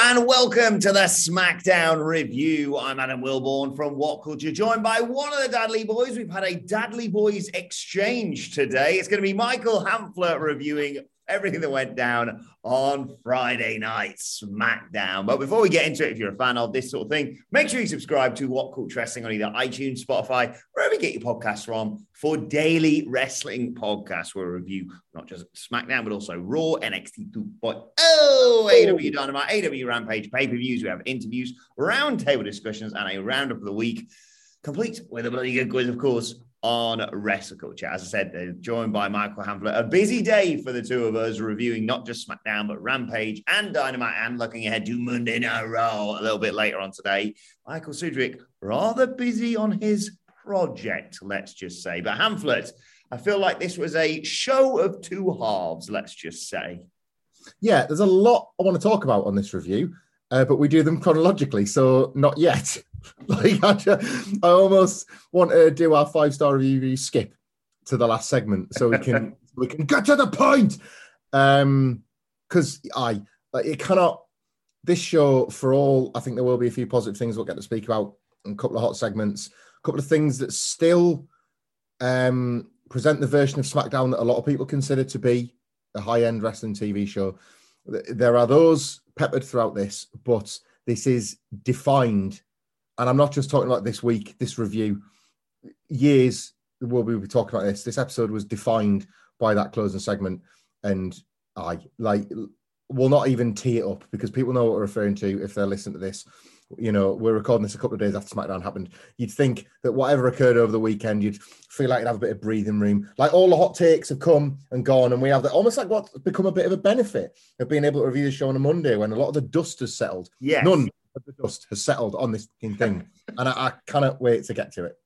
And welcome to the SmackDown review. I'm Adam Wilbourn from What Culture, joined by one of the Dudley Boys. We've had a Dudley Boys exchange today. It's going to be Michael Hamflett reviewing everything that went down on Friday night SmackDown. But before we get into it, if you're a fan of this sort of thing, make sure you subscribe to What Culture Wrestling on either iTunes, Spotify, wherever you get your podcasts from for daily wrestling podcasts where we review not just SmackDown, but also Raw, NXT 2.0, AEW Dynamite, AEW Rampage, pay-per-views. We have interviews, roundtable discussions, and a roundup of the week, complete with a bloody good quiz, of course, on Wrestle Culture. As I said, they're joined by Michael Hamflett. A busy day for the two of us, reviewing not just SmackDown, but Rampage and Dynamite, and looking ahead to Monday Night Raw a little bit later on today. Michael Sidgwick, rather busy on his project, let's just say. But Hamflett, I feel like this was a show of two halves, let's just say. Yeah, there's a lot I want to talk about on this review, uh, but we do them chronologically, so not yet. like I, just, I, almost want to do our five star review skip to the last segment so we can we can get to the point. Um, because I like it cannot. This show, for all, I think there will be a few positive things we'll get to speak about, a couple of hot segments, couple of things that still um, present the version of SmackDown that a lot of people consider to be a high end wrestling TV show. There are those peppered throughout this, but this is defined and I'm not just talking about this week, this review, years will we'll be talking about this. This episode was defined by that closing segment, and I like will not even tee it up because people know what we're referring to if they're listening to this. You know, we're recording this a couple of days after SmackDown happened. You'd think that whatever occurred over the weekend, you'd feel like you'd have a bit of breathing room. Like all the hot takes have come and gone, and we have that almost like what's become a bit of a benefit of being able to review the show on a Monday when a lot of the dust has settled. Yes. None of the dust has settled on this thing, and I, I cannot wait to get to it.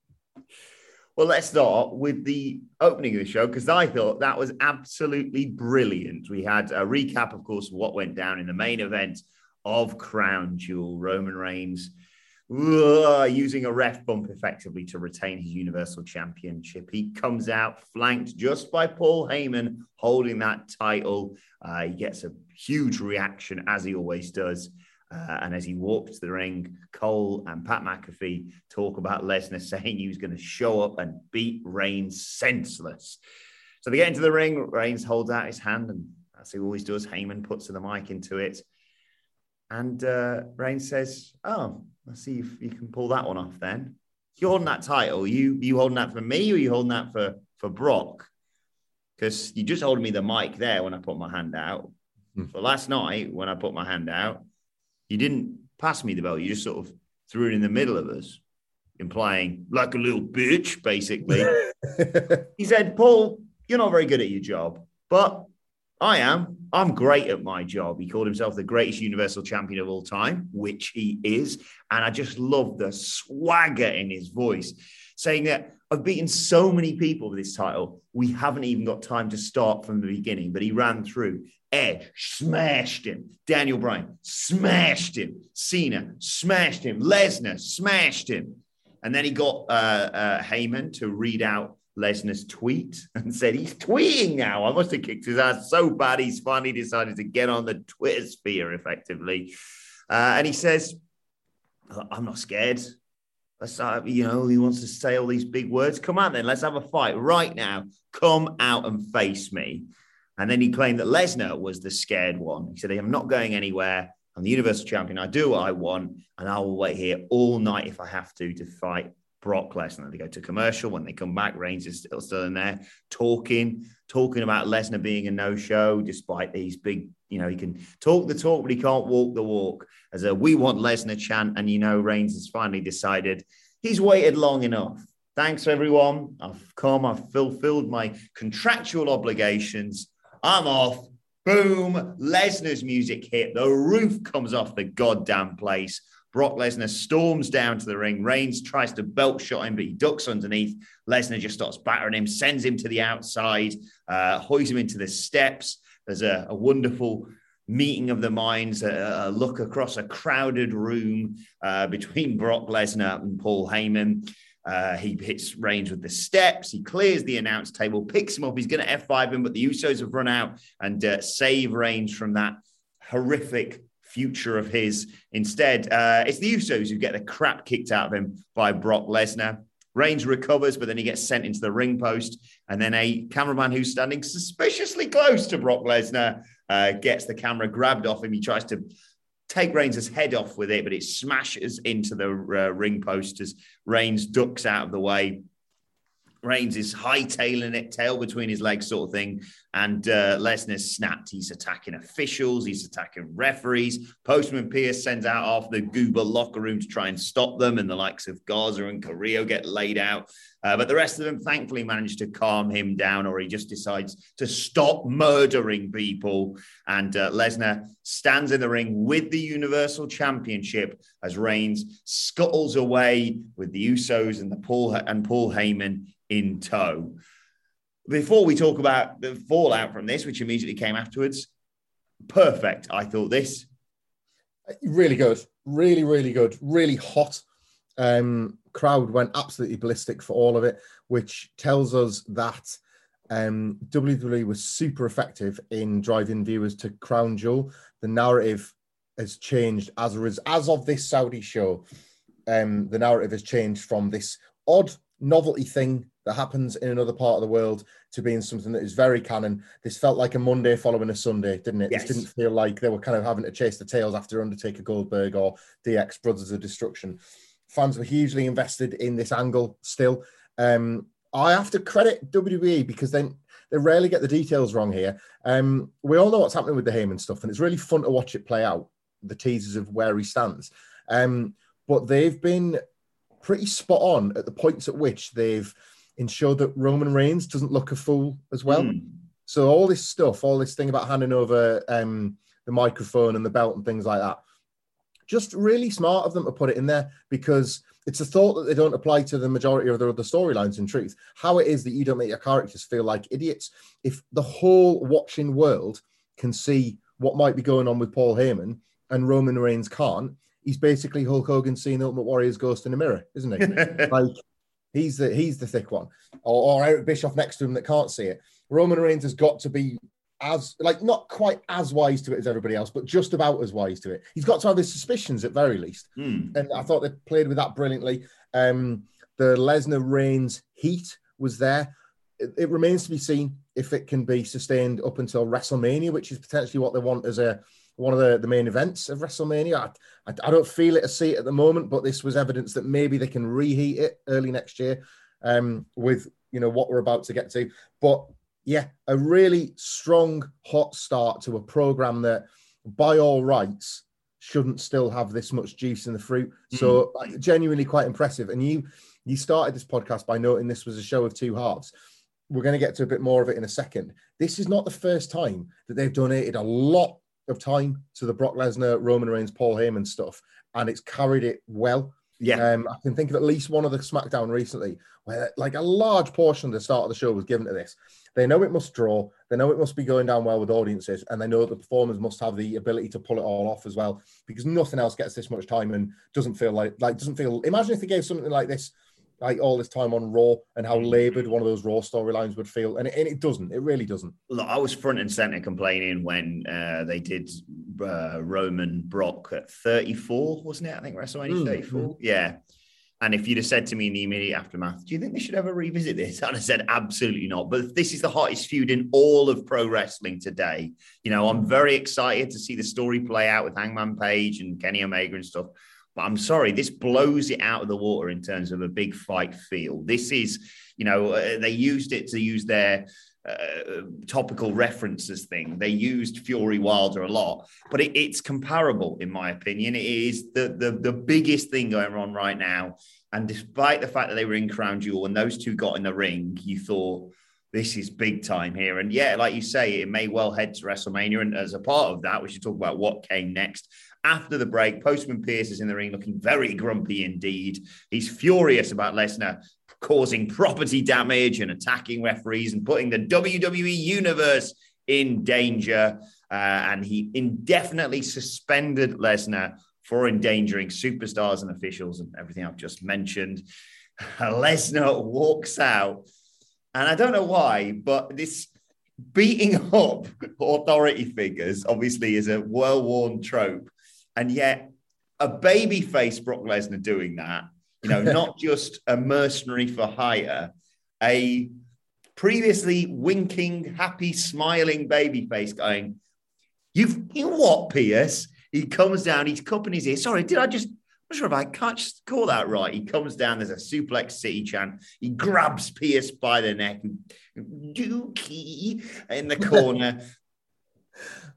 Well, let's start with the opening of the show because I thought that was absolutely brilliant. We had a recap, of course, of what went down in the main event of Crown Jewel. Roman Reigns uh, using a ref bump effectively to retain his Universal Championship. He comes out flanked just by Paul Heyman holding that title. Uh, he gets a huge reaction, as he always does. Uh, and as he walked to the ring, Cole and Pat McAfee talk about Lesnar saying he was going to show up and beat Reigns senseless. So they get into the ring. Reigns holds out his hand, and as he always does, Heyman puts the mic into it. And uh, Reigns says, Oh, let's see if you can pull that one off then. You're holding that title. You you holding that for me or you holding that for, for Brock? Because you just holding me the mic there when I put my hand out. Mm. But last night, when I put my hand out, you didn't pass me the belt. You just sort of threw it in the middle of us, implying like a little bitch, basically. he said, Paul, you're not very good at your job, but I am. I'm great at my job. He called himself the greatest universal champion of all time, which he is. And I just love the swagger in his voice, saying that I've beaten so many people with this title. We haven't even got time to start from the beginning, but he ran through. Edge smashed him. Daniel Bryan smashed him. Cena smashed him. Lesnar smashed him. And then he got uh, uh, Heyman to read out Lesnar's tweet and said he's tweeting now. I must have kicked his ass so bad he's finally decided to get on the Twitter sphere effectively. Uh, and he says, I'm not scared. Let's, you know, he wants to say all these big words. Come on, then, let's have a fight right now. Come out and face me. And then he claimed that Lesnar was the scared one. He said, I'm not going anywhere. I'm the Universal Champion. I do what I want, and I will wait here all night if I have to to fight Brock Lesnar. They go to commercial. When they come back, Reigns is still still in there talking, talking about Lesnar being a no-show, despite these big, you know, he can talk the talk, but he can't walk the walk. As a "We want Lesnar" chant, and you know, Reigns has finally decided he's waited long enough. Thanks, everyone. I've come. I've fulfilled my contractual obligations. I'm off. Boom. Lesnar's music hit. The roof comes off the goddamn place. Brock Lesnar storms down to the ring. Reigns tries to belt shot him, but he ducks underneath. Lesnar just starts battering him, sends him to the outside, uh, hoists him into the steps. There's a, a wonderful meeting of the minds, a, a look across a crowded room uh, between Brock Lesnar and Paul Heyman. Uh, he hits Reigns with the steps. He clears the announce table, picks him up. He's going to F5 him, but the Usos have run out and uh, save Reigns from that horrific future of his. Instead, uh, it's the Usos who get the crap kicked out of him by Brock Lesnar. Reigns recovers, but then he gets sent into the ring post. And then a cameraman who's standing suspiciously close to Brock Lesnar uh, gets the camera grabbed off him. He tries to take Reigns' head off with it, but it smashes into the uh, ring post as Reigns ducks out of the way. Reigns is hightailing it, tail between his legs, sort of thing. And uh, Lesnar's snapped. He's attacking officials, he's attacking referees. Postman Pearce sends out off the Goober locker room to try and stop them, and the likes of Garza and Carrillo get laid out. Uh, but the rest of them thankfully manage to calm him down, or he just decides to stop murdering people. And uh, Lesnar stands in the ring with the Universal Championship as Reigns scuttles away with the Usos and the Paul and Paul Heyman in tow. Before we talk about the fallout from this, which immediately came afterwards, perfect. I thought this. Really good. Really, really good. Really hot. Um, crowd went absolutely ballistic for all of it, which tells us that um, WWE was super effective in driving viewers to Crown Jewel. The narrative has changed as a as of this Saudi show. Um, the narrative has changed from this odd novelty thing that happens in another part of the world to being something that is very canon. This felt like a Monday following a Sunday, didn't it? Yes. This didn't feel like they were kind of having to chase the tails after Undertaker Goldberg or DX Brothers of Destruction. Fans were hugely invested in this angle still. Um, I have to credit WWE because then they rarely get the details wrong here. Um, we all know what's happening with the Heyman stuff, and it's really fun to watch it play out, the teasers of where he stands. Um, but they've been pretty spot on at the points at which they've ensured that Roman Reigns doesn't look a fool as well. Mm. So all this stuff, all this thing about handing over um, the microphone and the belt and things like that, just really smart of them to put it in there because it's a thought that they don't apply to the majority of their other storylines. In truth, how it is that you don't make your characters feel like idiots. If the whole watching world can see what might be going on with Paul Heyman and Roman Reigns can't, he's basically Hulk Hogan seeing the Ultimate Warrior's ghost in a mirror, isn't he? like he's the he's the thick one, or, or Eric Bischoff next to him that can't see it. Roman Reigns has got to be as like not quite as wise to it as everybody else, but just about as wise to it. He's got to have his suspicions at very least, Mm. and I thought they played with that brilliantly. Um, the Lesnar Reigns heat was there. It, it remains to be seen if it can be sustained up until WrestleMania, which is potentially what they want as a one of the, the main events of WrestleMania. I, I, I don't feel it a seat at the moment, but this was evidence that maybe they can reheat it early next year um, with you know what we're about to get to. But yeah, a really strong hot start to a program that, by all rights, shouldn't still have this much juice in the fruit. So uh, genuinely quite impressive. And you you started this podcast by noting this was a show of two halves. We're going to get to a bit more of it in a second. This is not the first time that they've donated a lot of time to the Brock Lesnar, Roman Reigns, Paul Heyman stuff, and it's carried it well. Yeah. Um, I can think of at least one of the SmackDown recently where like a large portion of the start of the show was given to this. They know it must draw, they know it must be going down well with audiences, and they know the performers must have the ability to pull it all off as well, because nothing else gets this much time and doesn't feel like like doesn't feel imagine if they gave something like this like all this time on Raw and how labored one of those Raw storylines would feel. And it, and it, doesn't. It really doesn't. Look, I was front and center complaining when uh, they did uh, Roman Brock at 34, wasn't it? I think WrestleMania mm, 34. Mm. Yeah. And if you'd have said to me in the immediate aftermath, do you think they should ever revisit this? And I'd have said absolutely not. But this is the hottest feud in all of pro wrestling today. You know, I'm very excited to see the story play out with Hangman Page and Kenny Omega and stuff. But I'm sorry, this blows it out of the water in terms of a big fight feel. This is, you know, uh, they used it to use their uh, topical references thing. They used Fury Wilder a lot, but it, it's comparable, in my opinion. It is the, the the biggest thing going on right now. And despite the fact that they were in Crown Jewel and those two got in the ring, you thought this is big time here. And yeah, like you say, it may well head to WrestleMania. And as a part of that, we should talk about what came next. After the break, Postman Pearce is in the ring looking very grumpy indeed. He's furious about Lesnar causing property damage and attacking referees and putting the WWE universe in danger. Uh, and he indefinitely suspended Lesnar for endangering superstars and officials and everything I've just mentioned. Lesnar walks out, and I don't know why, but this beating up authority figures obviously is a well worn trope. And yet, a baby face Brock Lesnar doing that, you know, not just a mercenary for hire, a previously winking, happy, smiling baby face going, You've, you what, Pearce? He comes down, he's cupping his ear. Sorry, did I just, I'm not sure if I can't call that right. He comes down, there's a suplex city chant. He grabs Pearce by the neck, and Dookie in the corner.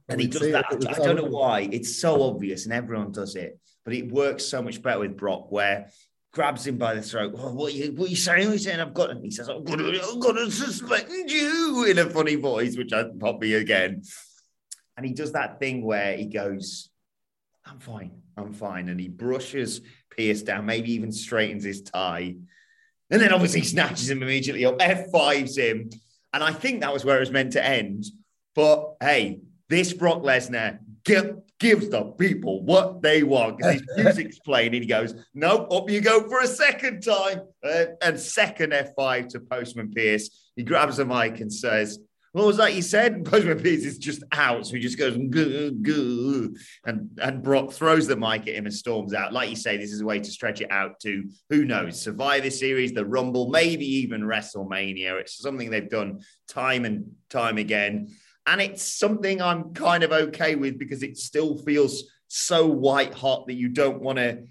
And he does that. I don't know why. It's so obvious, and everyone does it, but it works so much better with Brock, where grabs him by the throat. Oh, what, are you, what are you saying? He's saying? I've got. And he says, "I'm to, I'm to suspend you" in a funny voice, which I pop me again. And he does that thing where he goes, "I'm fine, I'm fine," and he brushes Pearce down, maybe even straightens his tie, and then obviously snatches him immediately up, F5s him, and I think that was where it was meant to end. But hey, this Brock Lesnar give, gives the people what they want because his music's playing and he goes, Nope, up you go for a second time. Uh, and second F5 to Postman Pearce. He grabs the mic and says, what was that you said? Postman Pearce is just out. So he just goes, goo, goo. And, and Brock throws the mic at him and storms out. Like you say, this is a way to stretch it out to who knows, Survivor Series, the Rumble, maybe even WrestleMania. It's something they've done time and time again. And it's something I'm kind of okay with because it still feels so white hot that you don't want to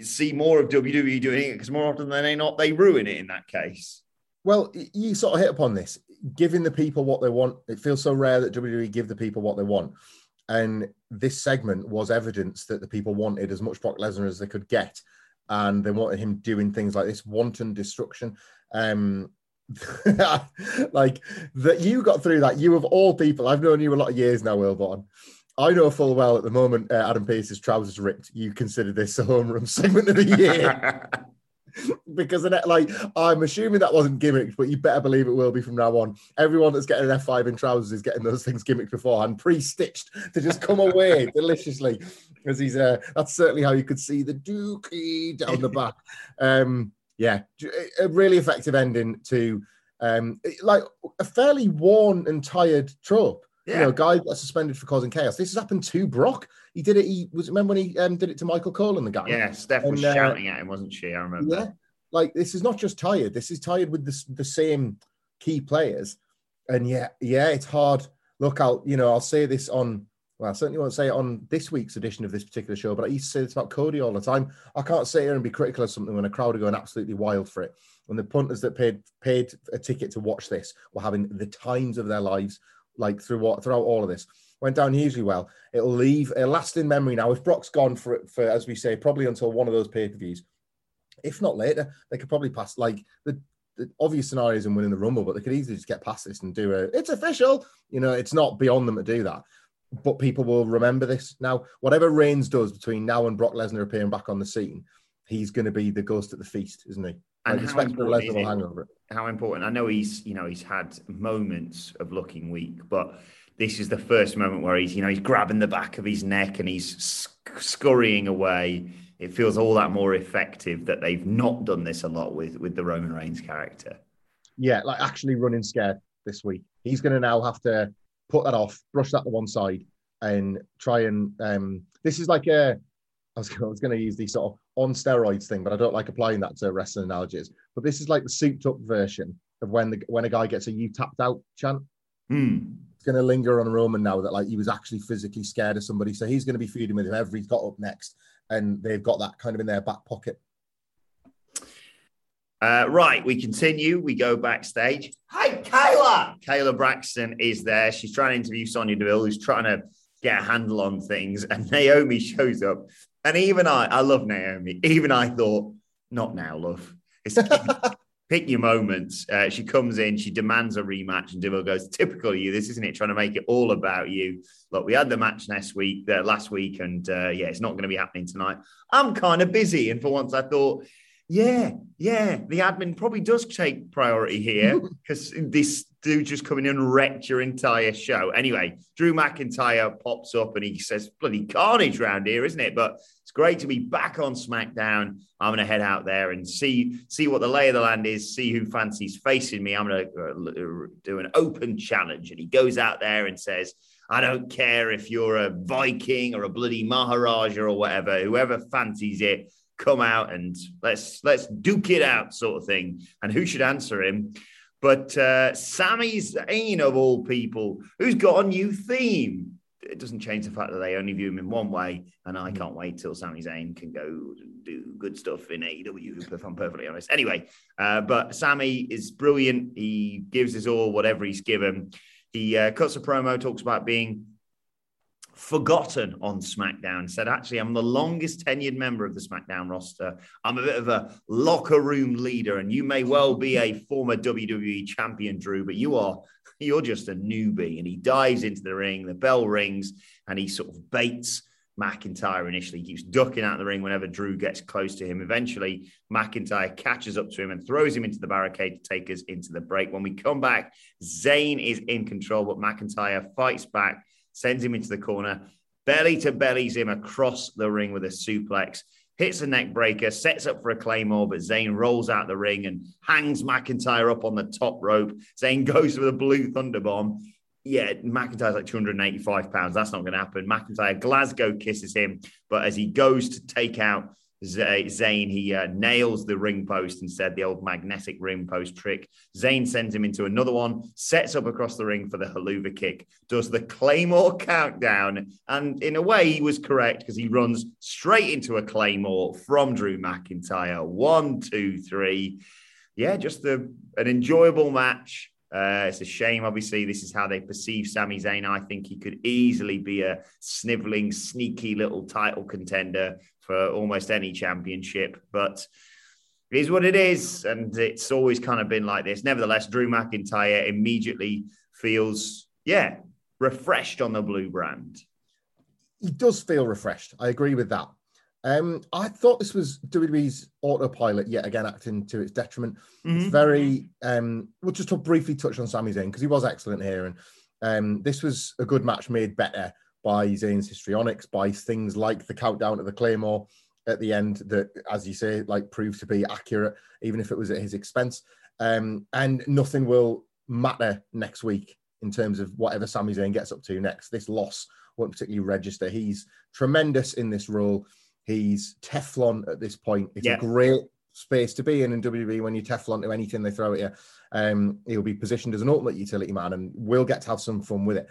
see more of WWE doing it because more often than not, they ruin it in that case. Well, you sort of hit upon this, giving the people what they want. It feels so rare that WWE give the people what they want. And this segment was evidence that the people wanted as much Brock Lesnar as they could get. And they wanted him doing things like this wanton destruction. Um, like that you got through that. You of all people, I've known you a lot of years now, Wilbourn. I know full well at the moment uh, Adam Pearce's trousers ripped. You consider this a home run segment of the year. because like I'm assuming that wasn't gimmicked, but you better believe it will be from now on. Everyone that's getting an F5 in trousers is getting those things gimmicked beforehand, pre-stitched to just come away deliciously. Because he's uh, that's certainly how you could see the dookie down the back. Um, yeah, a really effective ending to um, like a fairly worn and tired trope. Yeah. You know, guy got suspended for causing chaos. This has happened to Brock. He did it. He was remember when he um, did it to Michael Cole and the guy. Yeah, Steph was uh, shouting at him, wasn't she? I remember. Yeah, like this is not just tired. This is tired with the the same key players, and yeah, yeah, it's hard. Look, I'll you know I'll say this on well, I certainly won't say it on this week's edition of this particular show, but I used to say this about Cody all the time. I can't sit here and be critical of something when a crowd are going absolutely wild for it. When the punters that paid paid a ticket to watch this were having the times of their lives, like through what throughout all of this. Went down hugely well. It'll leave a lasting memory now. If Brock's gone for for as we say, probably until one of those pay-per-views, if not later, they could probably pass like the the obvious scenarios in winning the rumble, but they could easily just get past this and do a it's official. You know, it's not beyond them to do that but people will remember this now. Whatever Reigns does between now and Brock Lesnar appearing back on the scene, he's going to be the ghost at the feast, isn't he? And Like, how important Lesnar will hang over it. how important. I know he's, you know, he's had moments of looking weak, but this is the first moment where he's, you know, he's grabbing the back of his neck and he's sc- scurrying away. It feels all that more effective that they've not done this a lot with with the Roman Reigns character. Yeah, like actually running scared this week. He's going to now have to put that off, brush that to one side, and try and. Um, this is like a. I was, I was going to use the sort of on steroids thing, but I don't like applying that to wrestling analogies. But this is like the souped up version of when the when a guy gets a "you tapped out" chant. Hmm. It's going to linger on Roman now that like he was actually physically scared of somebody, so he's going to be feeding with whoever he's got up next, and they've got that kind of in their back pocket. Uh, right, we continue. We go backstage. Hi, Kayla. Kayla Braxton is there. She's trying to interview Sonya Deville, who's trying to get a handle on things. And Naomi shows up. And even I, I love Naomi. Even I thought, not now, love. It's pick your moments. Uh, she comes in, she demands a rematch, and Deville goes, "Typical you. This isn't it? Trying to make it all about you." Look, we had the match next week, uh, last week, and uh, yeah, it's not going to be happening tonight. I'm kind of busy, and for once, I thought, yeah, yeah, the admin probably does take priority here because this dude just coming in and wrecked your entire show. Anyway, Drew McIntyre pops up and he says, "Bloody carnage round here, isn't it?" But it's great to be back on SmackDown. I'm going to head out there and see see what the lay of the land is, see who fancies facing me. I'm going to uh, do an open challenge, and he goes out there and says. I don't care if you're a Viking or a bloody Maharaja or whatever, whoever fancies it, come out and let's let's duke it out, sort of thing. And who should answer him? But uh, Sami Zayn, of all people, who's got a new theme. It doesn't change the fact that they only view him in one way, and I can't wait till Sami Zayn can go do good stuff in AEW, if I'm perfectly honest. Anyway, uh, but Sami is brilliant. He gives his all, whatever he's given. He uh, cuts a promo, talks about being forgotten on SmackDown. Said, actually, I'm the longest tenured member of the SmackDown roster. I'm a bit of a locker room leader, and you may well be a former WWE champion, Drew, but you are you're just a newbie. And he dives into the ring, the bell rings, and he sort of baits McIntyre initially. He keeps ducking out of the ring whenever Drew gets close to him. Eventually, McIntyre catches up to him and throws him into the barricade to take us into the break. When we come back, Zayn is in control, but McIntyre fights back, sends him into the corner, belly to bellies him across the ring with a suplex. Hits a neck breaker, sets up for a claymore, but Zayn rolls out the ring and hangs McIntyre up on the top rope. Zayn goes for the blue thunder bomb yeah, McIntyre's like 285 pounds. That's not going to happen. McIntyre, Glasgow kisses him, but as he goes to take out Zayn, he uh, nails the ring post instead, the old magnetic ring post trick. Zayn sends him into another one, sets up across the ring for the Helluva Kick, does the Claymore countdown, and in a way, he was correct because he runs straight into a Claymore from Drew McIntyre. One, two, three. Yeah, just a, an enjoyable match. Uh, it's a shame, obviously. This is how they perceive Sami Zayn. I think he could easily be a sniveling, sneaky little title contender for almost any championship, but it is what it is. And it's always kind of been like this. Nevertheless, Drew McIntyre immediately feels, yeah, refreshed on the blue brand. He does feel refreshed. I agree with that. Um, I thought this was WWE's autopilot yet again acting to its detriment. Mm-hmm. It's very. Um, we'll just briefly touch on Sami Zayn because he was excellent here, and um, this was a good match made better by Zayn's histrionics, by things like the countdown to the Claymore at the end that, as you say, like proved to be accurate, even if it was at his expense. Um, and nothing will matter next week in terms of whatever Sami Zayn gets up to next. This loss won't particularly register. He's tremendous in this role. He's Teflon at this point. It's Yeah. a great space to be in in WWE when you Teflon to anything they throw at you. Um, he'll be positioned as an ultimate utility man and we'll get to have some fun with it.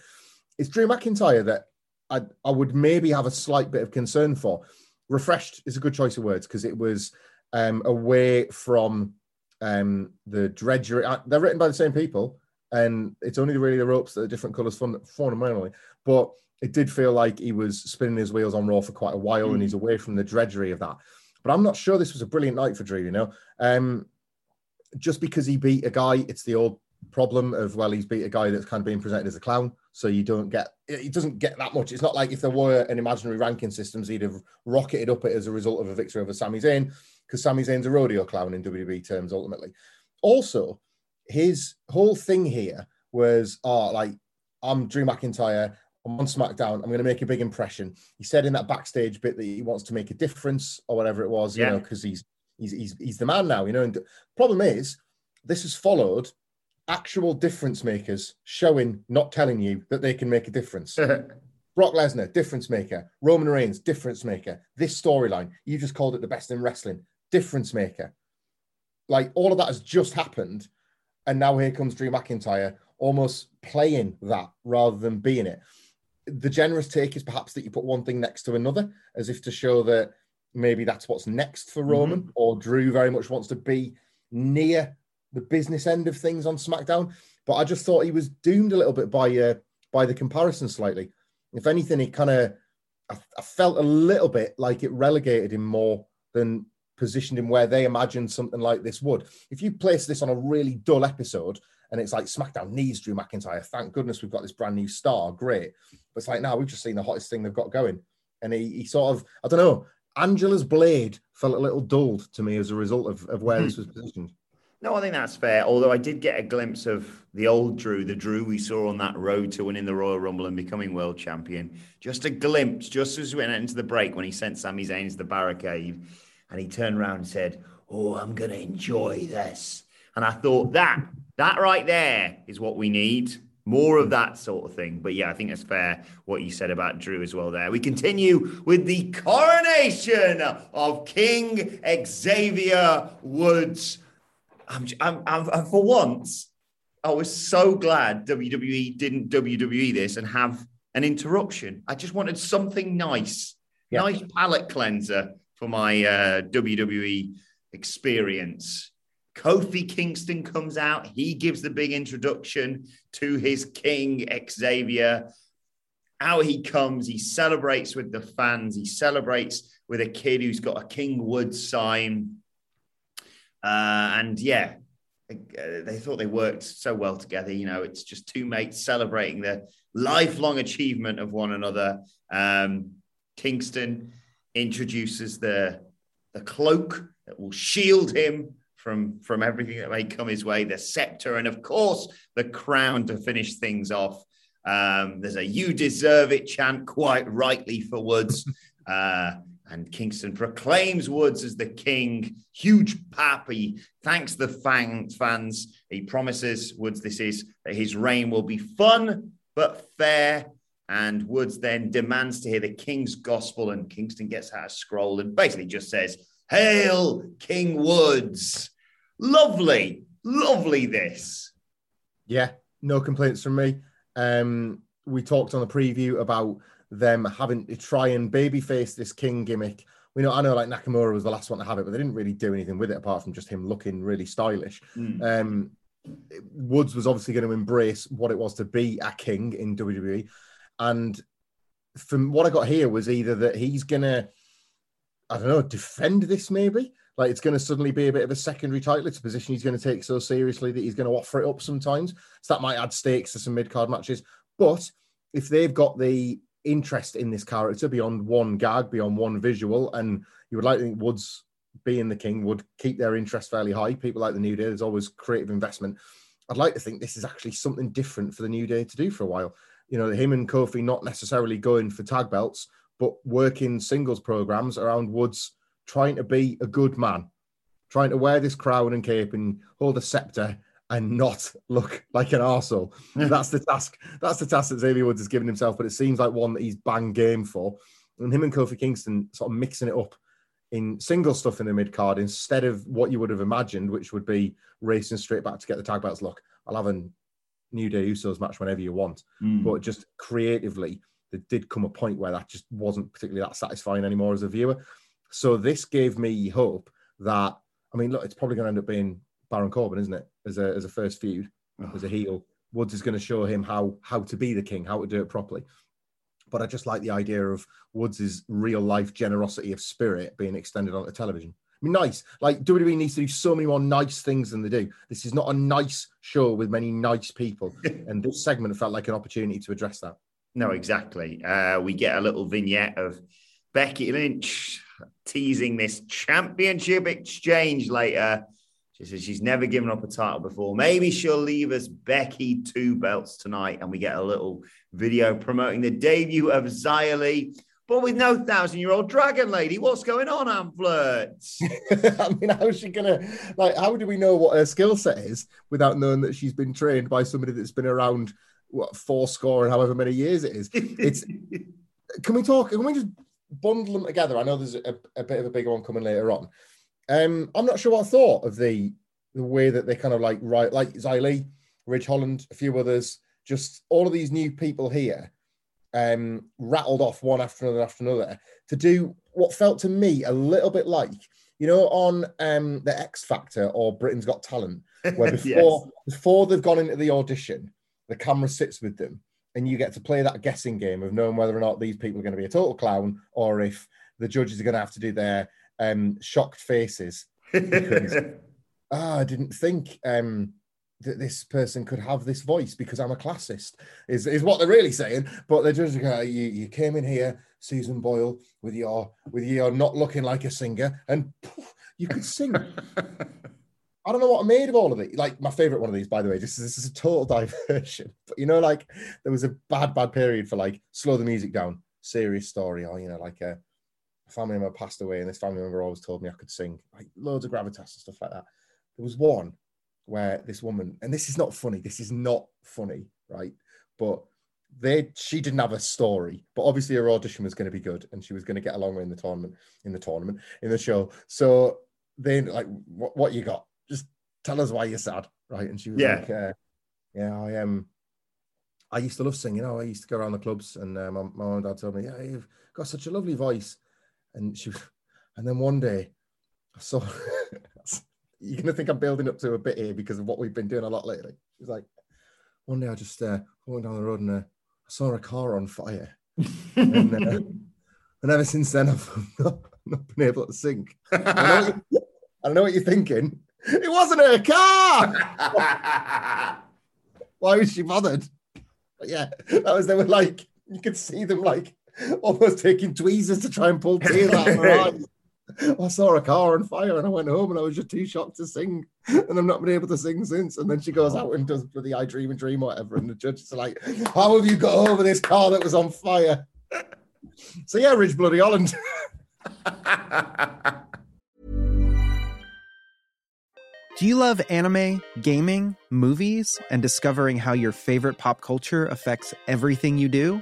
It's Drew McIntyre that I, I would maybe have a slight bit of concern for. Refreshed is a good choice of words because it was um, away from um, the drudgery. uh, They're written by the same people, and it's only really the ropes that are different colors fun, fundamentally. But it did feel like he was spinning his wheels on Raw for quite a while, and he's away from the drudgery of that. But I'm not sure this was a brilliant night for Drew. You know, um, just because he beat a guy, it's the old problem of well, he's beat a guy that's kind of being presented as a clown, so you don't get it doesn't get that much. It's not like if there were an imaginary ranking systems, he'd have rocketed up it as a result of a victory over Sami Zayn, because Sami Zayn's a rodeo clown in WWE terms ultimately. Also, his whole thing here was, oh, like I'm Drew McIntyre. I'm on SmackDown. I'm going to make a big impression. He said in that backstage bit that he wants to make a difference or whatever it was, you know, because he's he's he's he's the man now, you know. And the problem is, this has followed actual difference makers showing, not telling you that they can make a difference. Brock Lesnar, difference maker. Roman Reigns, difference maker. This storyline, you just called it the best in wrestling, difference maker. Like all of that has just happened. And now here comes Drew McIntyre almost playing that rather than being it. The generous take is perhaps that you put one thing next to another as if to show that maybe that's what's next for Roman mm-hmm. or Drew very much wants to be near the business end of things on SmackDown. But I just thought he was doomed a little bit by uh, by the comparison slightly. If anything, he kind of I, I, felt a little bit like it relegated him more than positioned him where they imagined something like this would. If you place this on a really dull episode and it's like SmackDown needs Drew McIntyre, thank goodness we've got this brand new star, great. But it's like now we've just seen the hottest thing they've got going, and he, he sort of I don't know. Angela's blade felt a little dulled to me as a result of, of where this was positioned. No, I think that's fair. Although I did get a glimpse of the old Drew, the Drew we saw on that road to winning the Royal Rumble and becoming world champion. Just a glimpse, just as we went into the break when he sent Sami Zayn to the barricade and he turned around and said, Oh, I'm going to enjoy this. And I thought that, that right there is what we need. More of that sort of thing. But yeah, I think it's fair what you said about Drew as well there. We continue with the coronation of King Xavier Woods I'm, I'm, I'm, for once, I was so glad WWE didn't WWE this and have an interruption. I just wanted something nice, yeah. nice palate cleanser for my uh, WWE experience. Kofi Kingston comes out. He gives the big introduction to his king, Xavier. Out he comes. He celebrates with the fans. He celebrates with a kid who's got a King Wood sign. Uh, and yeah, uh, they thought they worked so well together. You know, it's just two mates celebrating the lifelong achievement of one another. Um, Kingston introduces the the cloak that will shield him from from everything that may come his way, the scepter, and of course the crown to finish things off. Um, there's a "You deserve it" chant, quite rightly for Woods. Uh, and Kingston proclaims Woods as the king. Huge pappy. thanks the fans. He promises Woods this is that his reign will be fun but fair. And Woods then demands to hear the king's gospel, and Kingston gets out a scroll and basically just says, Hail King Woods. Lovely, lovely this. Yeah, no complaints from me. Um, we talked on the preview about them having to try and babyface this king gimmick. We know I know like Nakamura was the last one to have it, but they didn't really do anything with it apart from just him looking really stylish. Mm. Um, Woods was obviously going to embrace what it was to be a king in WWE, and from what I got here was either that he's gonna, I don't know, defend this maybe. Like it's going to suddenly be a bit of a secondary title. It's a position he's going to take so seriously that he's going to offer it up sometimes. So that might add stakes to some mid card matches. But if they've got the interest in this character beyond one gag, beyond one visual. And you would like to think Woods being the king would keep their interest fairly high. People like the New Day, there's always creative investment. I'd like to think this is actually something different for the New Day to do for a while. You know, him and Kofi not necessarily going for tag belts, but working singles programs around Woods trying to be a good man, trying to wear this crown and cape and hold a scepter and not look like an arsehole. that's the task. That's the task that Xavier Woods has given himself, but it seems like one that he's bang game for. And him and Kofi Kingston sort of mixing it up in single stuff in the mid card instead of what you would have imagined, which would be racing straight back to get the tag belts. Look, I'll have a New Day Usos match whenever you want, mm. but just creatively, there did come a point where that just wasn't particularly that satisfying anymore as a viewer. So this gave me hope that I mean, look, it's probably going to end up being Baron Corbin, isn't it? As a as a first feud, oh. as a heel. Woods is going to show him how how to be the king, how to do it properly. But I just like the idea of Woods's real life generosity of spirit being extended onto television. I mean, nice. Like WWE needs to do so many more nice things than they do. This is not a nice show with many nice people, and this segment felt like an opportunity to address that. No, exactly. Uh, we get a little vignette of Becky Lynch teasing this championship exchange later. She says she's never given up a title before. Maybe she'll leave us Becky two belts tonight, and we get a little video promoting the debut of Xia but with no thousand year old dragon lady. What's going on, Hamflett? I mean, how's she gonna like? How do we know what her skill set is without knowing that she's been trained by somebody that's been around what four score and however many years it is? It's can we talk? Can we just bundle them together? I know there's a, a bit of a bigger one coming later on. Um, I'm not sure what I thought of the the way that they kind of like right like Li, Ridge Holland, a few others, just all of these new people here um, rattled off one after another after another to do what felt to me a little bit like, you know, on um, the X Factor or Britain's Got Talent, where before yes. before they've gone into the audition, the camera sits with them and you get to play that guessing game of knowing whether or not these people are going to be a total clown or if the judges are going to have to do their um, shocked faces because oh, I didn't think um, that this person could have this voice because I'm a classist, is, is what they're really saying. But they're just uh, you, you came in here, Susan Boyle, with your with your not looking like a singer, and poof, you could sing. I don't know what I made of all of it. Like my favorite one of these, by the way, this is, this is a total diversion. But you know, like there was a bad, bad period for like slow the music down, serious story, or you know, like a family member passed away, and this family member always told me I could sing, like loads of gravitas and stuff like that. There was one where this woman, and this is not funny, this is not funny, right? But they she didn't have a story, but obviously her audition was going to be good and she was going to get along in the tournament, in the tournament, in the show. So then like what, what you got? Just tell us why you're sad, right? And she was yeah. like, uh, Yeah, I am. Um, I used to love singing. You know, I used to go around the clubs, and uh, my, my mom and dad told me, "Yeah, you've got such a lovely voice." And she, and then one day, I saw you're gonna think I'm building up to a bit here because of what we've been doing a lot lately. She's like, one day I just uh, going down the road and uh, I saw a car on fire, and, uh, and, ever since then I've not, not been able to sink. I know, I know what you're thinking. It wasn't her car. Why was she bothered? But yeah, that was they were like you could see them like almost taking tweezers to try and pull tears out of her eyes. I saw a car on fire and I went home and I was just too shocked to sing. And I've not been able to sing since. And then she goes out and does the I Dream and Dream or whatever. And the judges are like, How have you got over this car that was on fire? So yeah, Ridge Bloody Holland. Do you love anime, gaming, movies, and discovering how your favorite pop culture affects everything you do?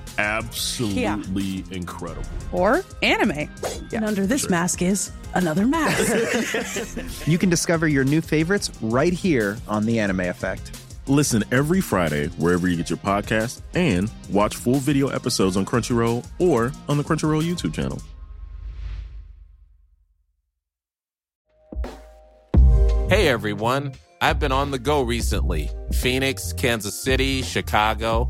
absolutely yeah. incredible. Or anime. Yeah, and under this sure. mask is another mask. you can discover your new favorites right here on The Anime Effect. Listen every Friday wherever you get your podcast and watch full video episodes on Crunchyroll or on the Crunchyroll YouTube channel. Hey everyone, I've been on the go recently Phoenix, Kansas City, Chicago.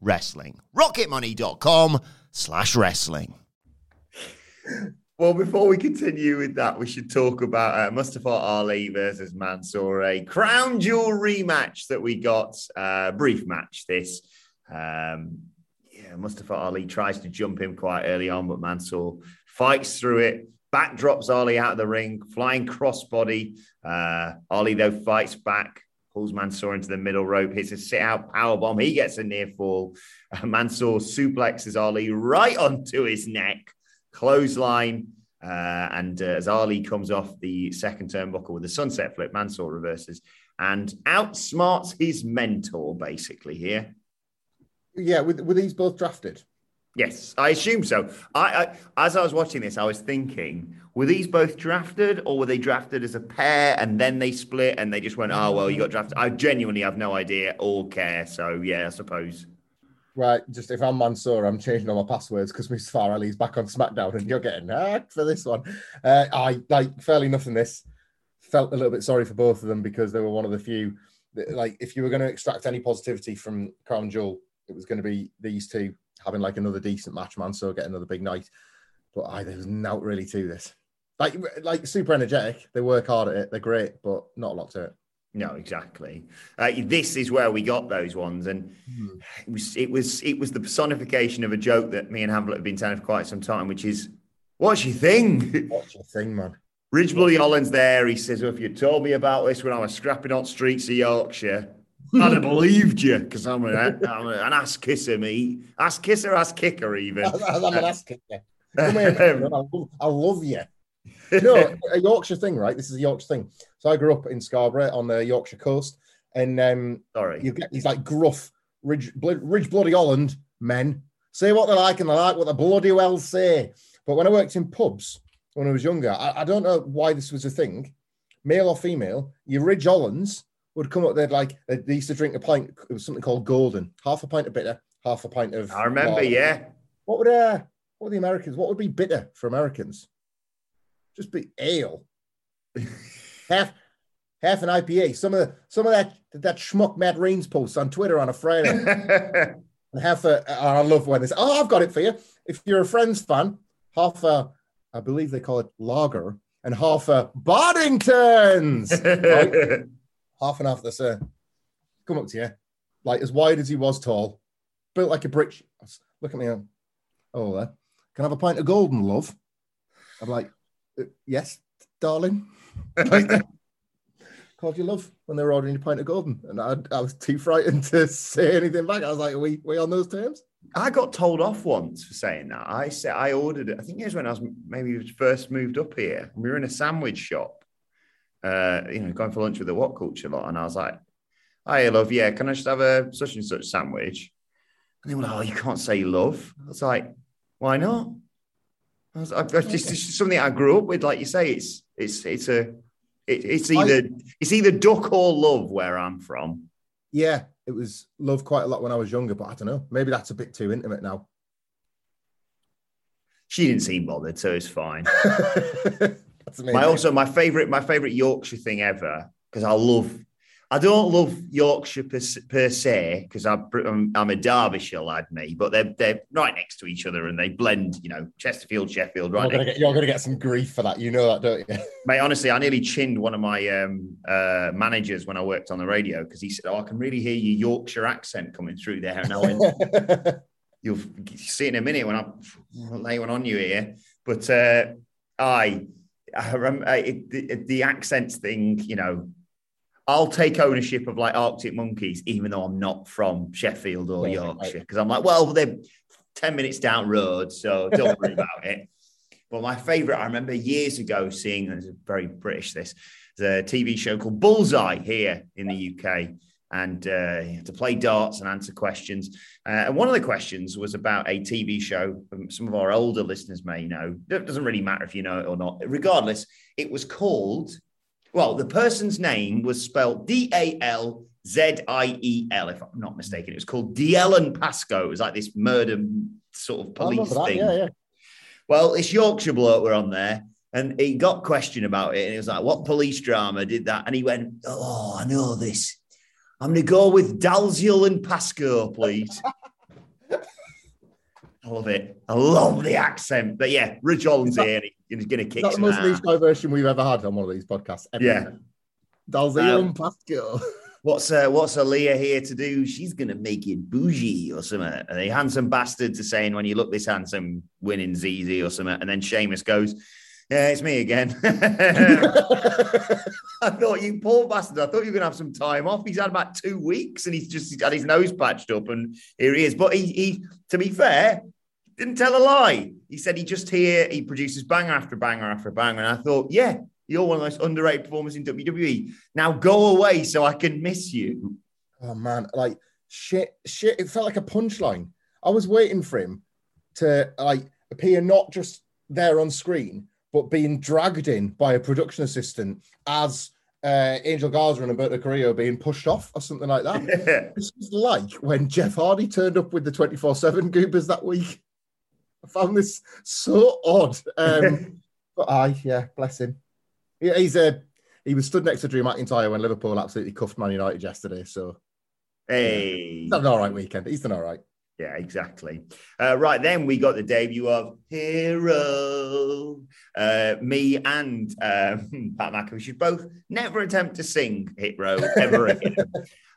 wrestling. rocketmoney.com slash wrestling. Well, before we continue with that, we should talk about uh, Mustafa Ali versus Mansoor, a crown jewel rematch that we got. Uh, brief match, this. Um, yeah, Mustafa Ali tries to jump him quite early on, but Mansoor fights through it, Backdrops Ali out of the ring, flying crossbody. Uh, Ali, though, fights back, pulls Mansoor into the middle rope, hits a sit out power bomb. He gets a near fall. Uh, Mansoor suplexes Ali right onto his neck clothesline. Uh, and uh, as Ali comes off the second turnbuckle with a sunset flip, Mansoor reverses and outsmarts his mentor basically here. Yeah, were, were these both drafted? Yes, I assume so. I, I, as I was watching this, I was thinking, were these both drafted, or were they drafted as a pair and then they split and they just went, "Oh well, you got drafted." I genuinely have no idea or care. So yeah, I suppose. Right, just if I'm Mansoor, I'm changing all my passwords because Mustafa Ali's back on SmackDown and you're getting hacked for this one. Uh, I like fairly nothing. This felt a little bit sorry for both of them because they were one of the few. That, like, if you were going to extract any positivity from Crown Jewel, it was going to be these two having like another decent match. man. So get another big night, but I there's not really to this. Like, like super energetic. They work hard at it. They're great, but not a lot to it. No, exactly. Uh, this is where we got those ones, and mm. it was it was it was the personification of a joke that me and Hamflett have been telling for quite some time, which is, "What's your thing? What's your thing, man?" Ridge Bloody Holland's there. He says, well, "If you told me about this when I was scrapping on streets of Yorkshire, I'd have believed you because I'm, I'm, an ass kisser, me. Ass kisser, ass kicker, even. I'm an ass kicker. Come here, I, love, I love you. no, a Yorkshire thing, right? This is a Yorkshire thing. So I grew up in Scarborough on the Yorkshire coast, and um, sorry, you get these like gruff, ridge, ridge bloody Holland men say what they like and they like what they bloody well say. But when I worked in pubs when I was younger, I, I don't know why this was a thing, male or female. Your Ridge Hollands would come up. They'd like they used to drink a pint. It was something called Golden, half a pint of bitter, half a pint of. I remember, yeah. What would uh, what would the Americans? What would be bitter for Americans? Just be ale. half half an IPA. Some of the, some of that that schmuck Matt Rains posts on Twitter on a Friday. and half a I love when this. Oh, I've got it for you. If you're a Friends fan, half a I believe they call it lager, and half a Boddingtons. right? Half and half the same. Come up to you, like as wide as he was tall, built like a brick. Look at me. Oh, there. Can I have a pint of golden, love? I'm like, uh, yes, darling. called you love when they were ordering a pint of golden, and I, I was too frightened to say anything back. I was like, "Are we, we on those terms?" I got told off once for saying that. I said I ordered it. I think it was when I was maybe first moved up here. We were in a sandwich shop, uh, you know, going for lunch with the what culture lot, and I was like, "Hi, love, yeah, can I just have a such and such sandwich?" And they were like, "Oh, you can't say love." I was like, "Why not?" I was, I, just, it's something I grew up with. Like you say, it's it's it's a it, it's either I, it's either duck or love where I'm from. Yeah, it was love quite a lot when I was younger, but I don't know. Maybe that's a bit too intimate now. She didn't seem bothered, so it's fine. my also my favorite my favorite Yorkshire thing ever because I love I don't love Yorkshire per, per se because I'm, I'm, a Derbyshire lad, me, but they're they're right next to each other and they blend. You know, Chesterfield, Sheffield, right. You're gonna, get, you're gonna get some grief for that. You know that, don't you? Mate, honestly, I nearly chinned one of my um, uh, managers when I worked on the radio because he said, "Oh, I can really hear your Yorkshire accent coming through there," and I went. you'll see in a minute when I lay one on you here. But uh, I, I remember it, the, the accents thing. You know, I'll take ownership of like Arctic Monkeys, even though I'm not from Sheffield or Yorkshire, because I'm like, well, they're ten minutes down road, so don't worry about it. But my favourite, I remember years ago seeing, it's very British this, the TV show called Bullseye here in the UK and uh, to play darts and answer questions. Uh, and one of the questions was about a TV show. Um, some of our older listeners may know. It doesn't really matter if you know it or not. Regardless, it was called. Well, the person's name was spelled D A L Z I E L, if I'm not mistaken. It was called Dielen Pascoe. It was like this murder sort of police thing. Yeah, yeah. Well, this Yorkshire bloke were on there, and he got questioned about it, and he was like, "What police drama did that?" And he went, "Oh, I know this. I'm going to go with Dalziel and Pascoe, please. I love it. I love the accent. But yeah, Ridge Holland's here. He's going to kick That's the most niche version we've ever had on one of these podcasts. Ever. Yeah. Dalziel um, and Pascoe. What's uh, what's Aaliyah here to do? She's gonna make it bougie or something. And the handsome bastards are saying, when you look this handsome, winning's easy or something. And then Sheamus goes, yeah, it's me again. I thought you poor bastard. I thought you were gonna have some time off. He's had about two weeks and he's just had his nose patched up, and here he is. But he, he to be fair, didn't tell a lie. He said he just here, he produces banger after banger after banger. And I thought, yeah, you're one of the most underrated performers in WWE. Now go away so I can miss you. Oh man, like shit, shit. It felt like a punchline. I was waiting for him to like appear not just there on screen, but being dragged in by a production assistant as uh, Angel Garza and Humberto Carrillo being pushed off or something like that. this was like when Jeff Hardy turned up with the 24 7 Goobers that week. I found this so odd. Um, but I, yeah, bless him. Yeah, he's a. Uh, he was stood next to Drew McIntyre when Liverpool absolutely cuffed Man United yesterday. So, hey, he's had an all right weekend. He's done all right. Yeah, exactly. Uh, right then, we got the debut of Hit Row. Uh, me and um, Pat McAfee should both never attempt to sing Hit Row ever again.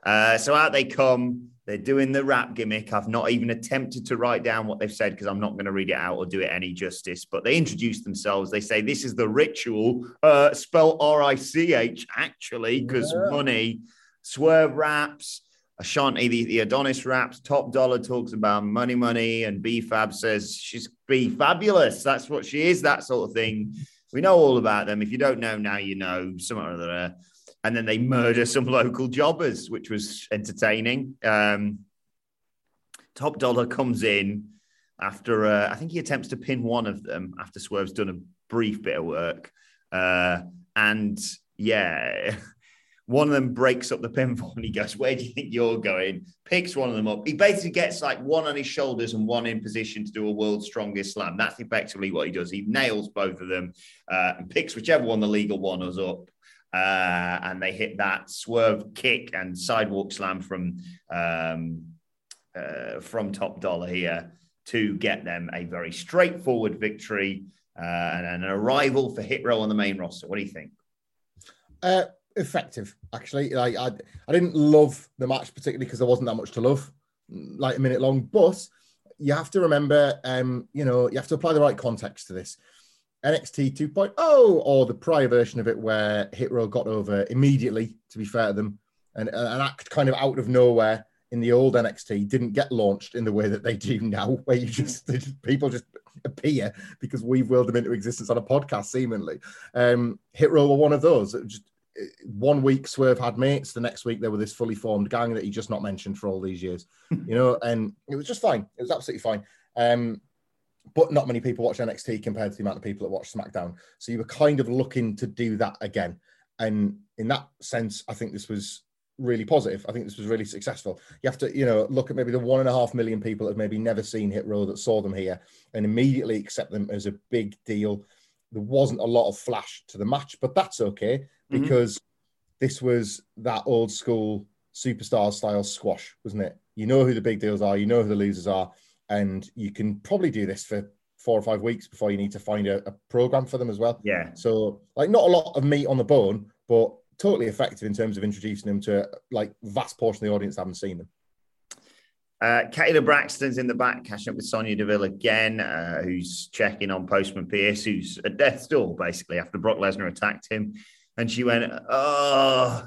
uh, so out they come. They're doing the rap gimmick. I've not even attempted to write down what they've said because I'm not going to read it out or do it any justice. But they introduce themselves. They say this is the ritual, uh, spell R I C H actually, because yeah. money. Swerve raps. Ashanti, the, the Adonis raps, Top Dollar talks about money, money, and B Fab says she's be fabulous. That's what she is, that sort of thing. We know all about them. If you don't know now, you know, somewhere or other. And then they murder some local jobbers, which was entertaining. Um, Top Dollar comes in after, uh, I think he attempts to pin one of them after Swerve's done a brief bit of work. Uh, and yeah, One of them breaks up the pinfall and he goes, Where do you think you're going? Picks one of them up. He basically gets like one on his shoulders and one in position to do a world's strongest slam. That's effectively what he does. He nails both of them uh, and picks whichever one the legal one is up. Uh, and they hit that swerve kick and sidewalk slam from um, uh, from top dollar here to get them a very straightforward victory uh, and an arrival for Hit Row on the main roster. What do you think? Uh, effective actually. Like I, I didn't love the match particularly because there wasn't that much to love, like a minute long. But you have to remember, um, you know, you have to apply the right context to this. NXT 2.0 or the prior version of it where Hit Row got over immediately, to be fair to them, and an act kind of out of nowhere in the old NXT didn't get launched in the way that they do now, where you just people just appear because we've willed them into existence on a podcast, seemingly. Um, Hit Row were one of those. Just one week Swerve had mates, the next week they were this fully formed gang that he just not mentioned for all these years, you know, and it was just fine. It was absolutely fine. Um, but not many people watch NXT compared to the amount of people that watch SmackDown. So you were kind of looking to do that again. And in that sense, I think this was really positive. I think this was really successful. You have to, you know, look at maybe the one and a half million people that have maybe never seen Hit Row that saw them here and immediately accept them as a big deal. There wasn't a lot of flash to the match, but that's okay. Because mm-hmm. this was that old school superstar style squash, wasn't it? You know who the big deals are, you know who the losers are, and you can probably do this for four or five weeks before you need to find a, a program for them as well. Yeah. So like not a lot of meat on the bone, but totally effective in terms of introducing them to like vast portion of the audience haven't seen them. Uh, Kayla Braxton's in the back, catching up with Sonya Deville again, uh, who's checking on Postman Pearce, who's at death's door basically after Brock Lesnar attacked him. And she went, Oh,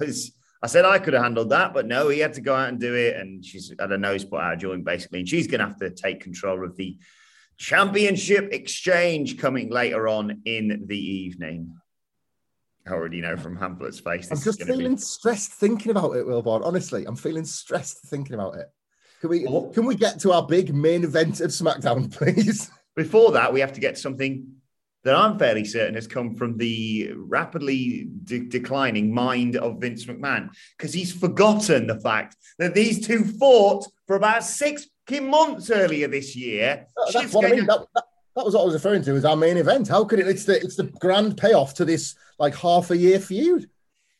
I said I could have handled that, but no, he had to go out and do it. And she's had a nose put out of joint basically. And she's going to have to take control of the championship exchange coming later on in the evening. I already know from Hamflett's face. I'm just feeling be... stressed thinking about it, Wilbourn. Honestly, I'm feeling stressed thinking about it. Can we oh. can we get to our big main event of SmackDown, please? Before that, we have to get something that I'm fairly certain has come from the rapidly de- declining mind of Vince McMahon because he's forgotten the fact that these two fought for about six months earlier this year. That's what I mean. That, that, that, was what I was referring to as our main event. How could it? It's the it's the grand payoff to this like half a year feud.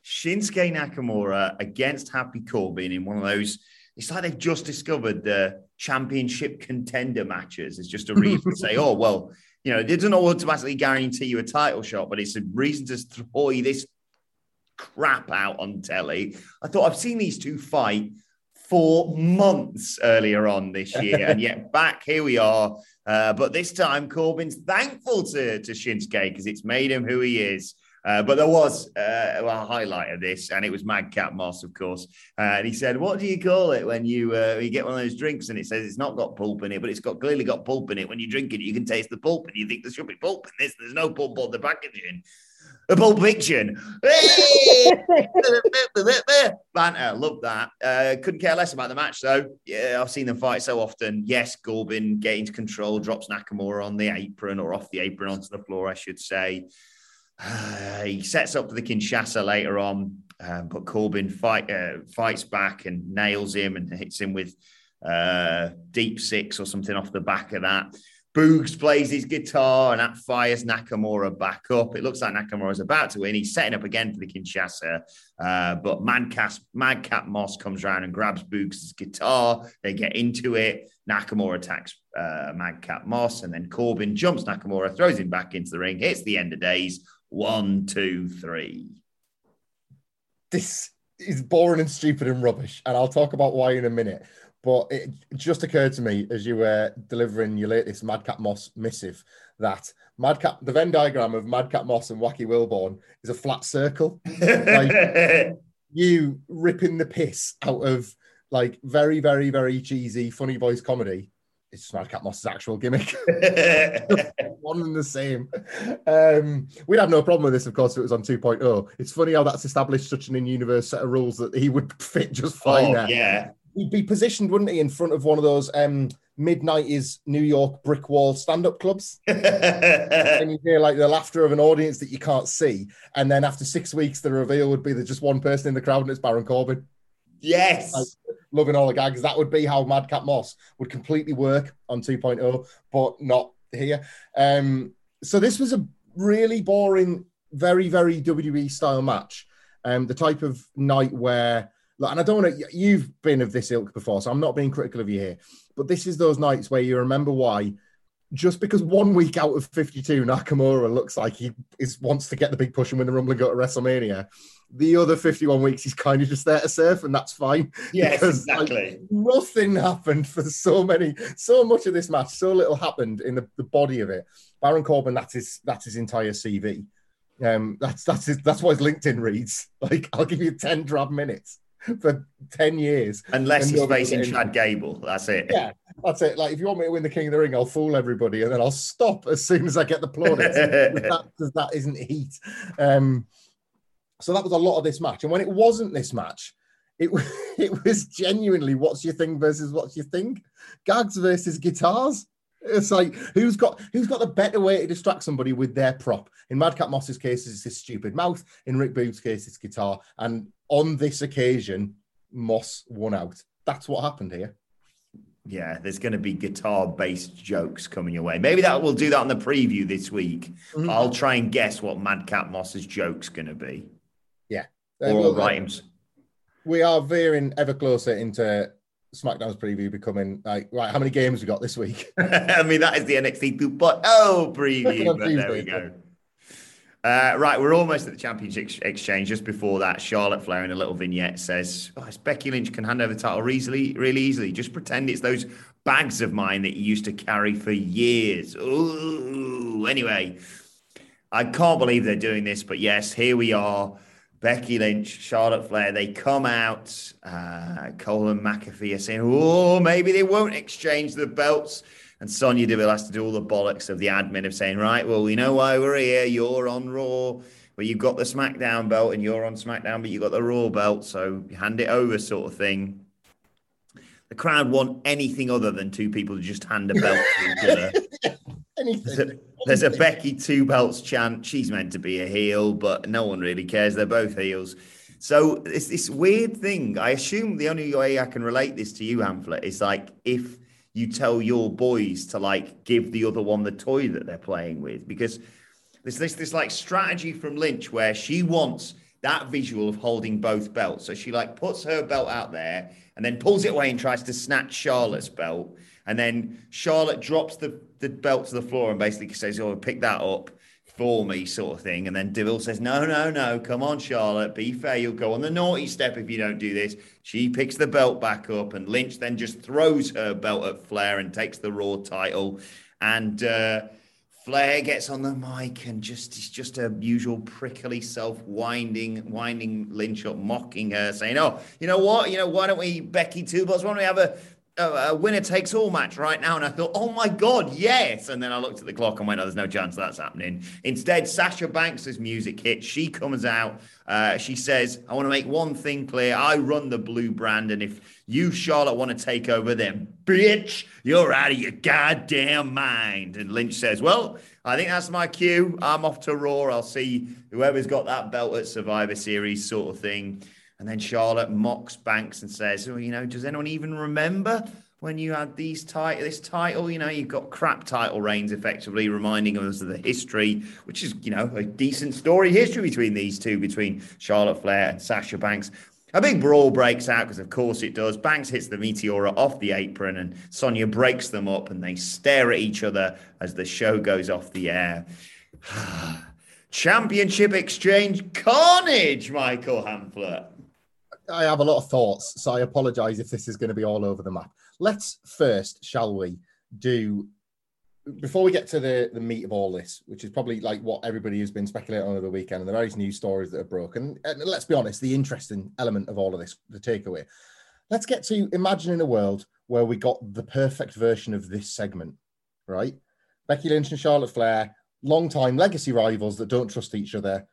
Shinsuke Nakamura against Happy Corbin in one of those. It's like they've just discovered the championship contender matches. It's just a reason to say, oh well, you know, it doesn't automatically guarantee you a title shot, but it's a reason to throw this crap out on telly. I thought I've seen these two fight for months earlier on this year, and yet back here we are. Uh, but this time, Corbin's thankful to, to Shinsuke because it's made him who he is. Uh, but there was uh, a highlight of this, and it was Madcap Moss, of course. Uh, and he said, "What do you call it when you uh, you get one of those drinks and it says it's not got pulp in it, but it's got clearly got pulp in it? When you drink it, you can taste the pulp, and you think there should be pulp in this. There's no pulp on the packaging." A Pulp Fiction. Banter, love that. Uh, couldn't care less about the match though. Yeah, I've seen them fight so often. Yes, Corbin gains control, drops Nakamura on the apron or off the apron onto the floor, I should say. Uh, he sets up for the Kinshasa later on, uh, but Corbin fight, uh, fights back and nails him and hits him with uh, deep six or something off the back of that. Boogs plays his guitar and that fires Nakamura back up. It looks like Nakamura is about to win. He's setting up again for the Kinshasa, uh, but Madcap, Madcap Moss comes around and grabs Boogs' guitar. They get into it. Nakamura attacks uh, Madcap Moss, and then Corbin jumps Nakamura, throws him back into the ring, hits the end of days. One, two, three. This is boring and stupid and rubbish, and I'll talk about why in a minute. But it just occurred to me as you were delivering your latest Madcap Moss missive that Madcap, the Venn diagram of Madcap Moss and Wacky Wilbourn is a flat circle. like you ripping the piss out of like very, very, very cheesy, funny voice comedy it's cat Moss's actual gimmick. One and the same. Um, we'd have no problem with this, of course, if it was on 2.0. It's funny how that's established such an in-universe set of rules that he would fit just fine oh, there. Yeah. He'd be positioned, wouldn't he, in front of one of those um, mid-90s New York brick wall stand-up clubs. and you hear like the laughter of an audience that you can't see. And then after six weeks, the reveal would be there's just one person in the crowd and it's Baron Corbin. Yes. Like, loving all the gags. That would be how Madcap Moss would completely work on 2.0, but not here. Um, so this was a really boring, very, very WWE style match. Um, the type of night where, and I don't want to, you've been of this ilk before, so I'm not being critical of you here, but this is those nights where you remember why just because one week out of 52 Nakamura looks like he is wants to get the big push and win the Rumble and go to WrestleMania, the other 51 weeks he's kind of just there to surf, and that's fine. Yes, exactly. Like, nothing happened for so many, so much of this match. So little happened in the, the body of it. Baron Corbin, that's his that's his entire CV. Um, that's that's his, that's what his LinkedIn reads. Like, I'll give you 10 drab minutes for 10 years. Unless he's facing Chad Gable. That's it. Yeah, that's it. Like, if you want me to win the King of the Ring, I'll fool everybody and then I'll stop as soon as I get the plaudits. Because that, that isn't heat. Um, so that was a lot of this match. And when it wasn't this match, it, it was genuinely what's your thing versus what's your thing? Gags versus guitars. It's like who's got who's got the better way to distract somebody with their prop. In Madcap Moss's case, it's his stupid mouth. In Rick Boogs' case, it's guitar. And on this occasion, Moss won out. That's what happened here. Yeah, there's going to be guitar-based jokes coming your way. Maybe that we'll do that on the preview this week. Mm-hmm. I'll try and guess what Madcap Moss's joke's going to be. Yeah, or rhymes. We are veering ever closer into SmackDown's preview becoming like right. How many games we got this week? I mean, that is the NXT 2.0 preview. but there we go. Uh, right, we're almost at the championship exchange. Just before that, Charlotte Flair in a little vignette says, oh, Becky Lynch can hand over the title easily, really easily. Just pretend it's those bags of mine that you used to carry for years. Ooh. Anyway, I can't believe they're doing this, but yes, here we are. Becky Lynch, Charlotte Flair, they come out. Uh, Cole and McAfee are saying, oh, maybe they won't exchange the belts. And Sonya Deville has to do all the bollocks of the admin of saying, right, well, we know why we're here. You're on Raw, but you've got the SmackDown belt, and you're on SmackDown, but you've got the Raw belt. So hand it over, sort of thing. The crowd want anything other than two people to just hand a belt to each other. Anything. There's a, there's a Becky two belts chant. She's meant to be a heel, but no one really cares. They're both heels. So it's this weird thing. I assume the only way I can relate this to you, Hamflett, is like if you tell your boys to like give the other one the toy that they're playing with because there's this this like strategy from Lynch where she wants that visual of holding both belts. So she like puts her belt out there and then pulls it away and tries to snatch Charlotte's belt. And then Charlotte drops the, the belt to the floor and basically says, Oh, pick that up for me, sort of thing. And then Deville says, No, no, no, come on, Charlotte, be fair. You'll go on the naughty step if you don't do this. She picks the belt back up, and Lynch then just throws her belt at Flair and takes the Raw title. And uh, Flair gets on the mic and just is just a usual prickly self winding, winding Lynch up, mocking her, saying, "Oh, you know what? You know why don't we Becky two belts? Why don't we have a a, winner takes all match right now. And I thought, oh my God, yes. And then I looked at the clock and went, oh, there's no chance that's happening. Instead, Sasha Banks' music hit. She comes out. Uh, she says, I want to make one thing clear. I run the blue brand. And if you, Charlotte, want to take over, then bitch, you're out of your goddamn mind. And Lynch says, well, I think that's my cue. I'm off to Raw. I'll see whoever's got that belt at Survivor Series sort of thing. And then Charlotte mocks Banks and says, "Oh, you know, does anyone even remember when you had these title, this title? You know, you've got crap title reigns, effectively reminding us of the history, which is, you know, a decent story history between these two, between Charlotte Flair and Sasha Banks." A big brawl breaks out because, of course, it does. Banks hits the Meteora off the apron, and Sonya breaks them up, and they stare at each other as the show goes off the air. Championship exchange carnage, Michael Hamflett. I have a lot of thoughts, so I apologize if this is going to be all over the map. Let's first, shall we, do before we get to the, the meat of all this, which is probably like what everybody has been speculating on over the weekend and the various news stories that are broken. And let's be honest, the interesting element of all of this, the takeaway. Let's get to imagining a world where we got the perfect version of this segment, right? Becky Lynch and Charlotte Flair, long-time legacy rivals that don't trust each other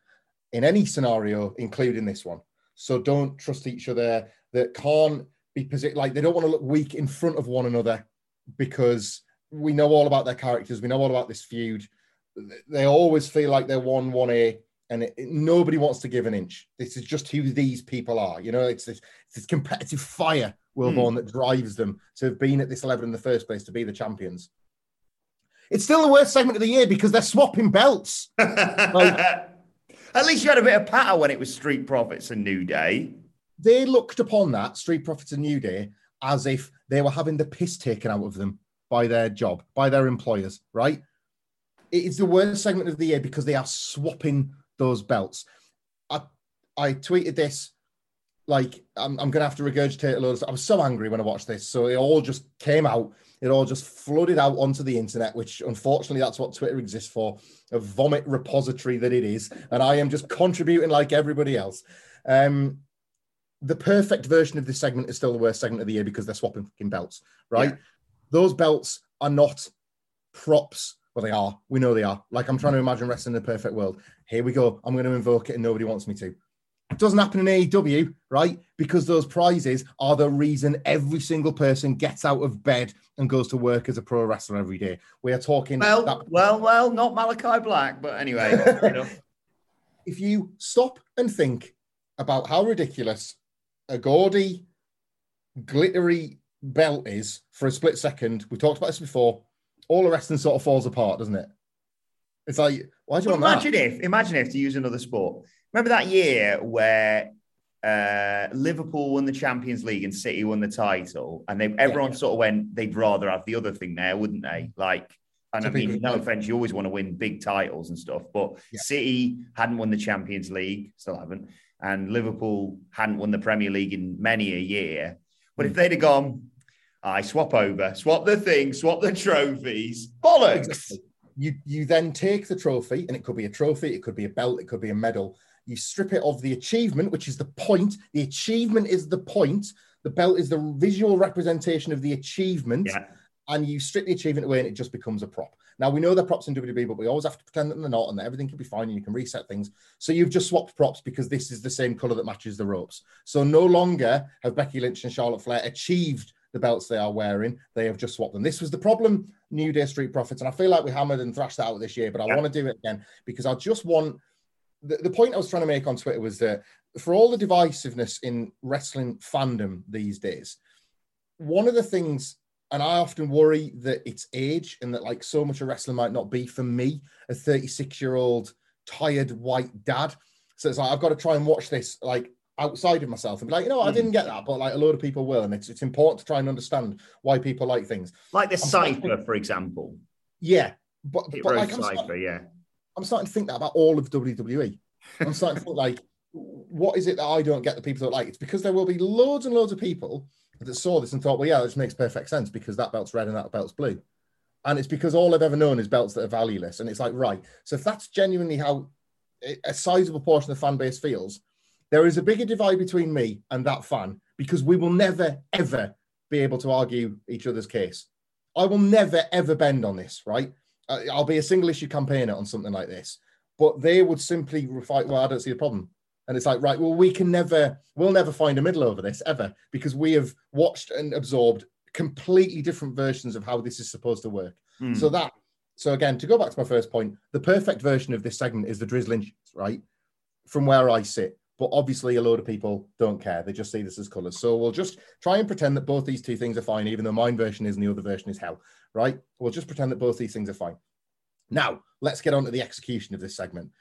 in any scenario, including this one. So don't trust each other. That can't be position like they don't want to look weak in front of one another because we know all about their characters. We know all about this feud. They always feel like they're one one A, and it, it, nobody wants to give an inch. This is just who these people are. You know, it's this, it's this competitive fire, Wilbourn, mm. that drives them to have been at this level in the first place to be the champions. It's still the worst segment of the year because they're swapping belts. like, at least you had a bit of patter when it was Street Profits and New Day. They looked upon that, Street Profits and New Day, as if they were having the piss taken out of them by their job, by their employers, right? It is the worst segment of the year because they are swapping those belts. I, I tweeted this like I'm, I'm gonna have to regurgitate a load. I was so angry when I watched this, so it all just came out it all just flooded out onto the internet, which unfortunately that's what Twitter exists for a vomit repository that it is. And I am just contributing like everybody else. Um, the perfect version of this segment is still the worst segment of the year because they're swapping fucking belts, right? Yeah. Those belts are not props. Well, they are. We know they are. Like I'm trying to imagine wrestling in the perfect world. Here we go. I'm going to invoke it and nobody wants me to. It doesn't happen in AEW, right? Because those prizes are the reason every single person gets out of bed and goes to work as a pro wrestler every day. We are talking. Well, that- well, well, not Malakai Black, but anyway. if you stop and think about how ridiculous a gaudy, glittery belt is for a split second, we talked about this before. All the wrestling sort of falls apart, doesn't it? It's like, why do you well, want imagine that? if, imagine if to use another sport, Remember that year where uh, Liverpool won the Champions League and City won the title, and they everyone yeah. sort of went, they'd rather have the other thing there, wouldn't they? Like And I mean, no offense, you always want to win big titles and stuff, but yeah. City hadn't won the Champions League, still haven't, and Liverpool hadn't won the Premier League in many a year. But if mm. they'd have gone, I swap over, swap the thing, swap the trophies, bollocks. Exactly. You you then take the trophy, and it could be a trophy, it could be a belt, it could be a medal. You strip it of the achievement, which is the point. The achievement is the point. The belt is the visual representation of the achievement. Yeah and you strip the achievement away and it just becomes a prop. Now we know they're props in WWE, but we always have to pretend that they're not, and that everything can be fine, and you can reset things. So you've just swapped props because this is the same color that matches the ropes. So no longer have Becky Lynch and Charlotte Flair achieved the belts they are wearing. They have just swapped them. This was the problem, New Day Street Profits, and I feel like we hammered and thrashed that out this year, but I yeah. want to do it again because I just want. The, the point I was trying to make on Twitter was that for all the divisiveness in wrestling fandom these days, one of the things and I often worry that it's age and that like so much of wrestling might not be for me, a 36 year old tired white dad. So it's like I've got to try and watch this like outside of myself and be like, you know, I didn't get that, but like a lot of people will, and it's it's important to try and understand why people like things. Like the cipher, for example. Yeah, but, but like, I'm cipher, yeah. I'm starting to think that about all of WWE. I'm starting to think like, what is it that I don't get the people that like? It's because there will be loads and loads of people that saw this and thought, well, yeah, this makes perfect sense because that belt's red and that belt's blue. And it's because all I've ever known is belts that are valueless. And it's like, right. So if that's genuinely how a sizable portion of the fan base feels, there is a bigger divide between me and that fan because we will never, ever be able to argue each other's case. I will never, ever bend on this, right? I'll be a single issue campaigner on something like this. But they would simply fight, well, I don't see a problem. And it's like, right, well, we can never, we'll never find a middle over this ever because we have watched and absorbed completely different versions of how this is supposed to work. Mm. So that, so again, to go back to my first point, the perfect version of this segment is the drizzling, right? From where I sit. But obviously, a load of people don't care. They just see this as colors. So we'll just try and pretend that both these two things are fine, even though mine version is and the other version is hell, right? We'll just pretend that both these things are fine. Now, let's get on to the execution of this segment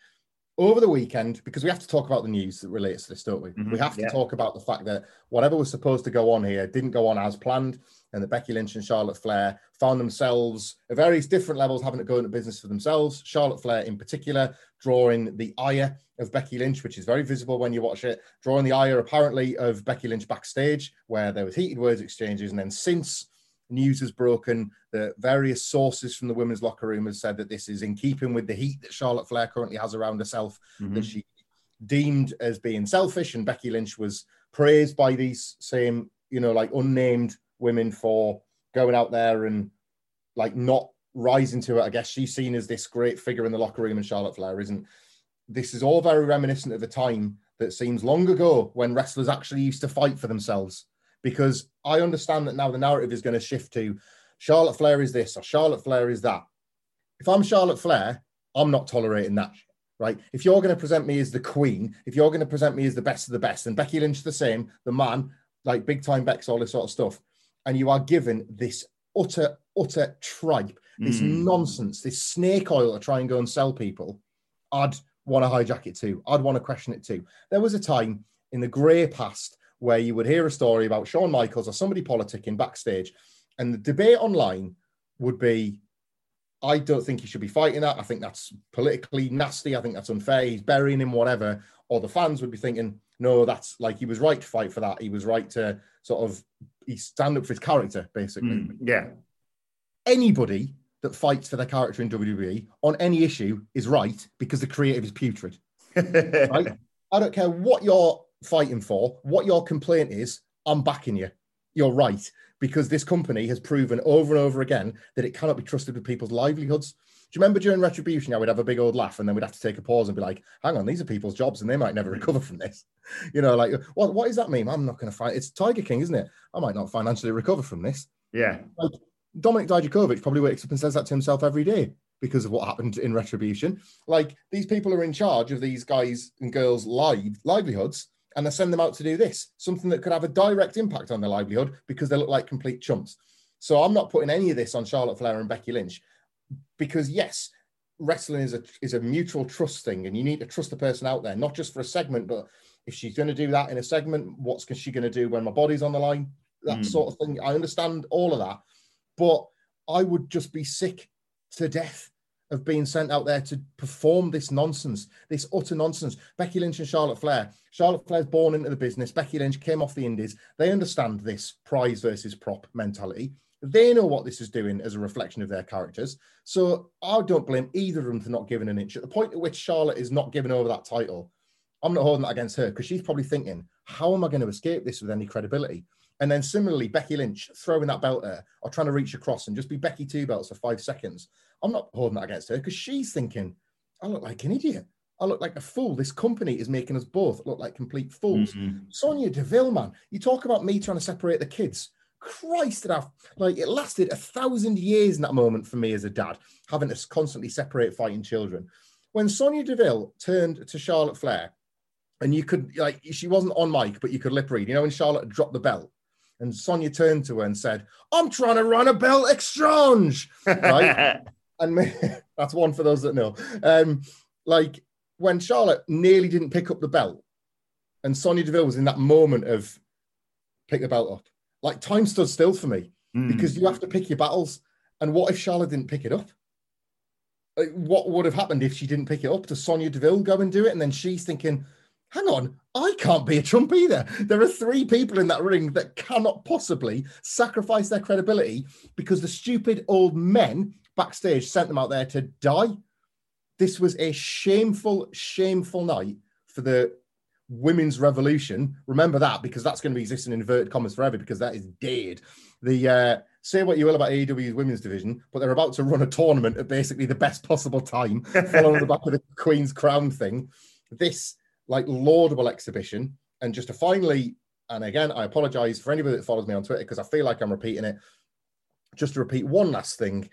over the weekend, because we have to talk about the news that relates to this, don't we? Mm-hmm. We have to yeah. talk about the fact that whatever was supposed to go on here didn't go on as planned, and that Becky Lynch and Charlotte Flair found themselves at various different levels having to go into business for themselves. Charlotte Flair, in particular, drawing the ire of Becky Lynch, which is very visible when you watch it, drawing the ire apparently of Becky Lynch backstage, where there was heated words exchanges, and then since news has broken that various sources from the women's locker room have said that this is in keeping with the heat that Charlotte Flair currently has around herself, mm-hmm. that she deemed as being selfish, and Becky Lynch was praised by these same, you know, like unnamed women for going out there and like not rising to it. I guess she's seen as this great figure in the locker room, and Charlotte Flair isn't. This is all very reminiscent of a time that seems long ago when wrestlers actually used to fight for themselves because I understand that now the narrative is going to shift to Charlotte Flair is this or Charlotte Flair is that. If I'm Charlotte Flair, I'm not tolerating that, right? If you're going to present me as the queen, if you're going to present me as the best of the best, and Becky Lynch the same, the man, like big time Bex, all this sort of stuff, and you are given this utter, utter tripe, this mm. nonsense, this snake oil to try and go and sell people, I'd want to hijack it too. I'd want to question it too. There was a time in the grey past where you would hear a story about Shawn Michaels or somebody politicking backstage, and the debate online would be, I don't think he should be fighting that. I think that's politically nasty. I think that's unfair. He's burying him, whatever. Or the fans would be thinking, no, that's like he was right to fight for that. He was right to sort of he stand up for his character, basically. Mm, yeah. Anybody that fights for their character in WWE on any issue is right because the creative is putrid. right? I don't care what your fighting for, what your complaint is, I'm backing you. You're right. Because this company has proven over and over again that it cannot be trusted with people's livelihoods. Do you remember during Retribution, how we'd have a big old laugh and then we'd have to take a pause and be like, hang on, these are people's jobs and they might never recover from this. You know, like, what, what does that mean? I'm not going to fight. It's Tiger King, isn't it? I might not financially recover from this. Yeah. Like, Dominik Dijakovic probably wakes up and says that to himself every day because of what happened in Retribution. Like, these people are in charge of these guys and girls' live, livelihoods and they send them out to do this, something that could have a direct impact on their livelihood because they look like complete chumps. So I'm not putting any of this on Charlotte Flair and Becky Lynch because yes, wrestling is a is a mutual trust thing, and you need to trust the person out there, not just for a segment, but if she's going to do that in a segment, what's she going to do when my body's on the line? That mm. sort of thing. I understand all of that, but I would just be sick to death of being sent out there to perform this nonsense, this utter nonsense. Becky Lynch and Charlotte Flair. Charlotte Flair's born into the business. Becky Lynch came off the Indies. They understand this prize versus prop mentality. They know what this is doing as a reflection of their characters. So I don't blame either of them for not giving an inch. At the point at which Charlotte is not giving over that title, I'm not holding that against her because she's probably thinking, how am I going to escape this with any credibility? And then similarly, Becky Lynch throwing that belt there or trying to reach across and just be Becky two belts for five seconds. I'm not holding that against her because she's thinking, I look like an idiot. I look like a fool. This company is making us both look like complete fools. Mm-hmm. Sonya Deville, man, you talk about me trying to separate the kids. Christ, it like it lasted a thousand years in that moment for me as a dad, having to constantly separate fighting children. When Sonya Deville turned to Charlotte Flair, and you could like she wasn't on mic, but you could lip read. You know when Charlotte dropped the belt, and Sonya turned to her and said, "I'm trying to run a belt exchange," right? and me, that's one for those that know. Um, like when Charlotte nearly didn't pick up the belt, and Sonya Deville was in that moment of pick the belt up like time stood still for me mm. because you have to pick your battles. And what if Charlotte didn't pick it up? Like, what would have happened if she didn't pick it up? Does Sonya Deville go and do it? And then she's thinking, hang on, I can't be a trump either. There are three people in that ring that cannot possibly sacrifice their credibility because the stupid old men backstage sent them out there to die. This was a shameful, shameful night for the women's revolution. Remember that because that's going to be existing in inverted commas forever because that is dead. The uh, say what you will about AEW's women's division, but they're about to run a tournament at basically the best possible time, following the back of the Queen's Crown thing. This like laudable exhibition, and just to finally, and again, I apologize for anybody that follows me on Twitter because I feel like I'm repeating it. Just to repeat one last thing,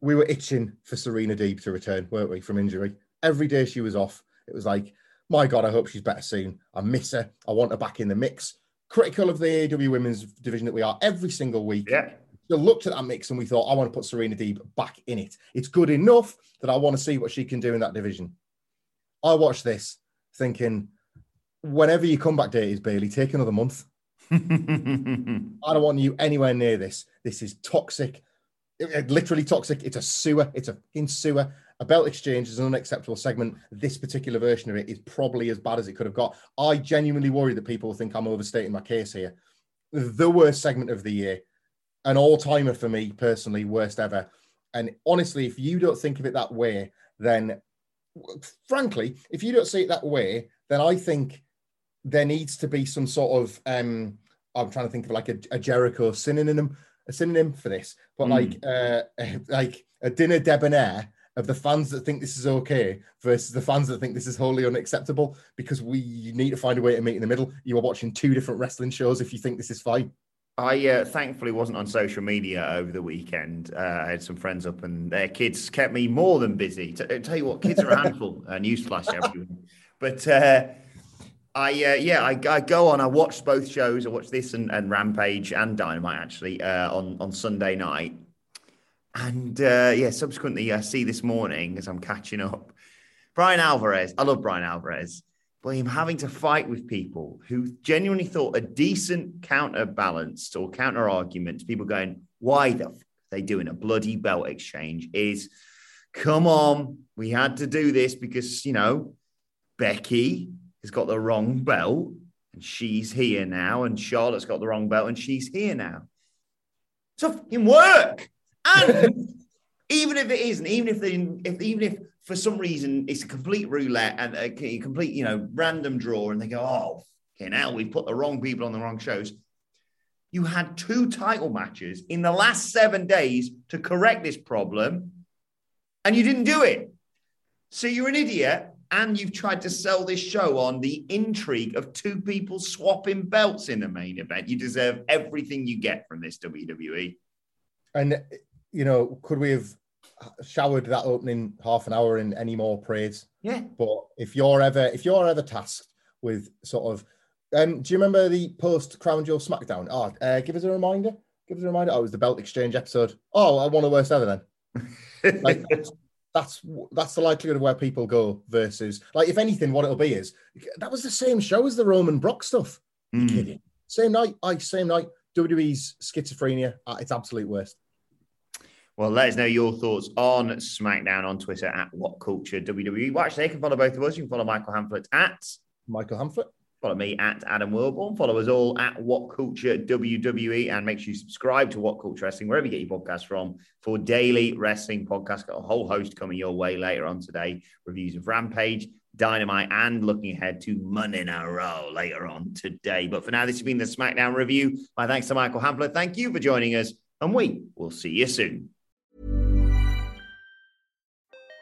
we were itching for Serena Deeb to return, weren't we, from injury? Every day she was off, it was like my God, I hope she's better soon. I miss her. I want her back in the mix. Critical of the AEW women's division that we are every single week. Yeah. We looked at that mix and we thought, I want to put Serena Deeb back in it. It's good enough that I want to see what she can do in that division. I watched this thinking, whenever you come back date is Bailey, take another month. I don't want you anywhere near this. This is toxic, it, it, literally toxic. It's a sewer. It's a fucking sewer. A belt exchange is an unacceptable segment. This particular version of it is probably as bad as it could have got. I genuinely worry that people think I'm overstating my case here. The worst segment of the year, an all timer for me personally, worst ever. And honestly, if you don't think of it that way, then frankly, if you don't see it that way, then I think there needs to be some sort of um, I'm trying to think of like a, a Jericho synonym, a synonym for this, but mm. like uh, like a dinner debonair of the fans that think this is okay versus the fans that think this is wholly unacceptable because we need to find a way to meet in the middle. You are watching two different wrestling shows if you think this is fine. I uh, thankfully wasn't on social media over the weekend. Uh, I had some friends up, and their kids kept me more than busy. T- tell you what, kids are a handful. uh, newsflash, everyone. But uh, I, uh, yeah, I, I, go on. I watched both shows. I watched this and, and Rampage and Dynamite actually uh, on on Sunday night, and uh, yeah, subsequently, I see this morning as I'm catching up, Bryan Alvarez. I love Bryan Alvarez, but him having to fight with people who genuinely thought a decent counterbalance or counter argument, people going, why the f- they doing a bloody belt exchange is, come on, we had to do this because, you know, Becky has got the wrong belt and she's here now, and Charlotte's got the wrong belt and she's here now. So fucking work. And even if it isn't, even if, they, if even if for some reason it's a complete roulette and a complete, you know, random draw, and they go, oh, okay, now we've put the wrong people on the wrong shows. You had two title matches in the last seven days to correct this problem, and you didn't do it. So you're an idiot, and you've tried to sell this show on the intrigue of two people swapping belts in the main event. You deserve everything you get from this WWE. And you know, could we have showered that opening half an hour in any more praise? Yeah. But if you're ever if you're ever tasked with sort of um, do you remember the post Crown Jewel SmackDown? Oh, uh, give us a reminder. Give us a reminder. Oh, it was the belt exchange episode. Oh, I want the worst ever then. like, that's that's the likelihood of where people go versus like if anything, what it'll be is that was the same show as the Roman Brock stuff. Mm. kidding? Same night, I same night. WWE's schizophrenia at its absolute worst. Well, let us know your thoughts on SmackDown on Twitter at What Culture WWE. Well, actually, you can follow both of us. You can follow Michael Hamflett at Michael Hamflett. Follow me at Adam Wilbourn. Follow us all at What Culture WWE. And make sure you subscribe to What Culture Wrestling, wherever you get your podcast from, for daily wrestling podcasts. Got a whole host coming your way later on today. Reviews of Rampage, Dynamite, and looking ahead to Money in a Row later on today. But for now, this has been the SmackDown review. My thanks to Michael Hamflett. Thank you for joining us, and we will see you soon.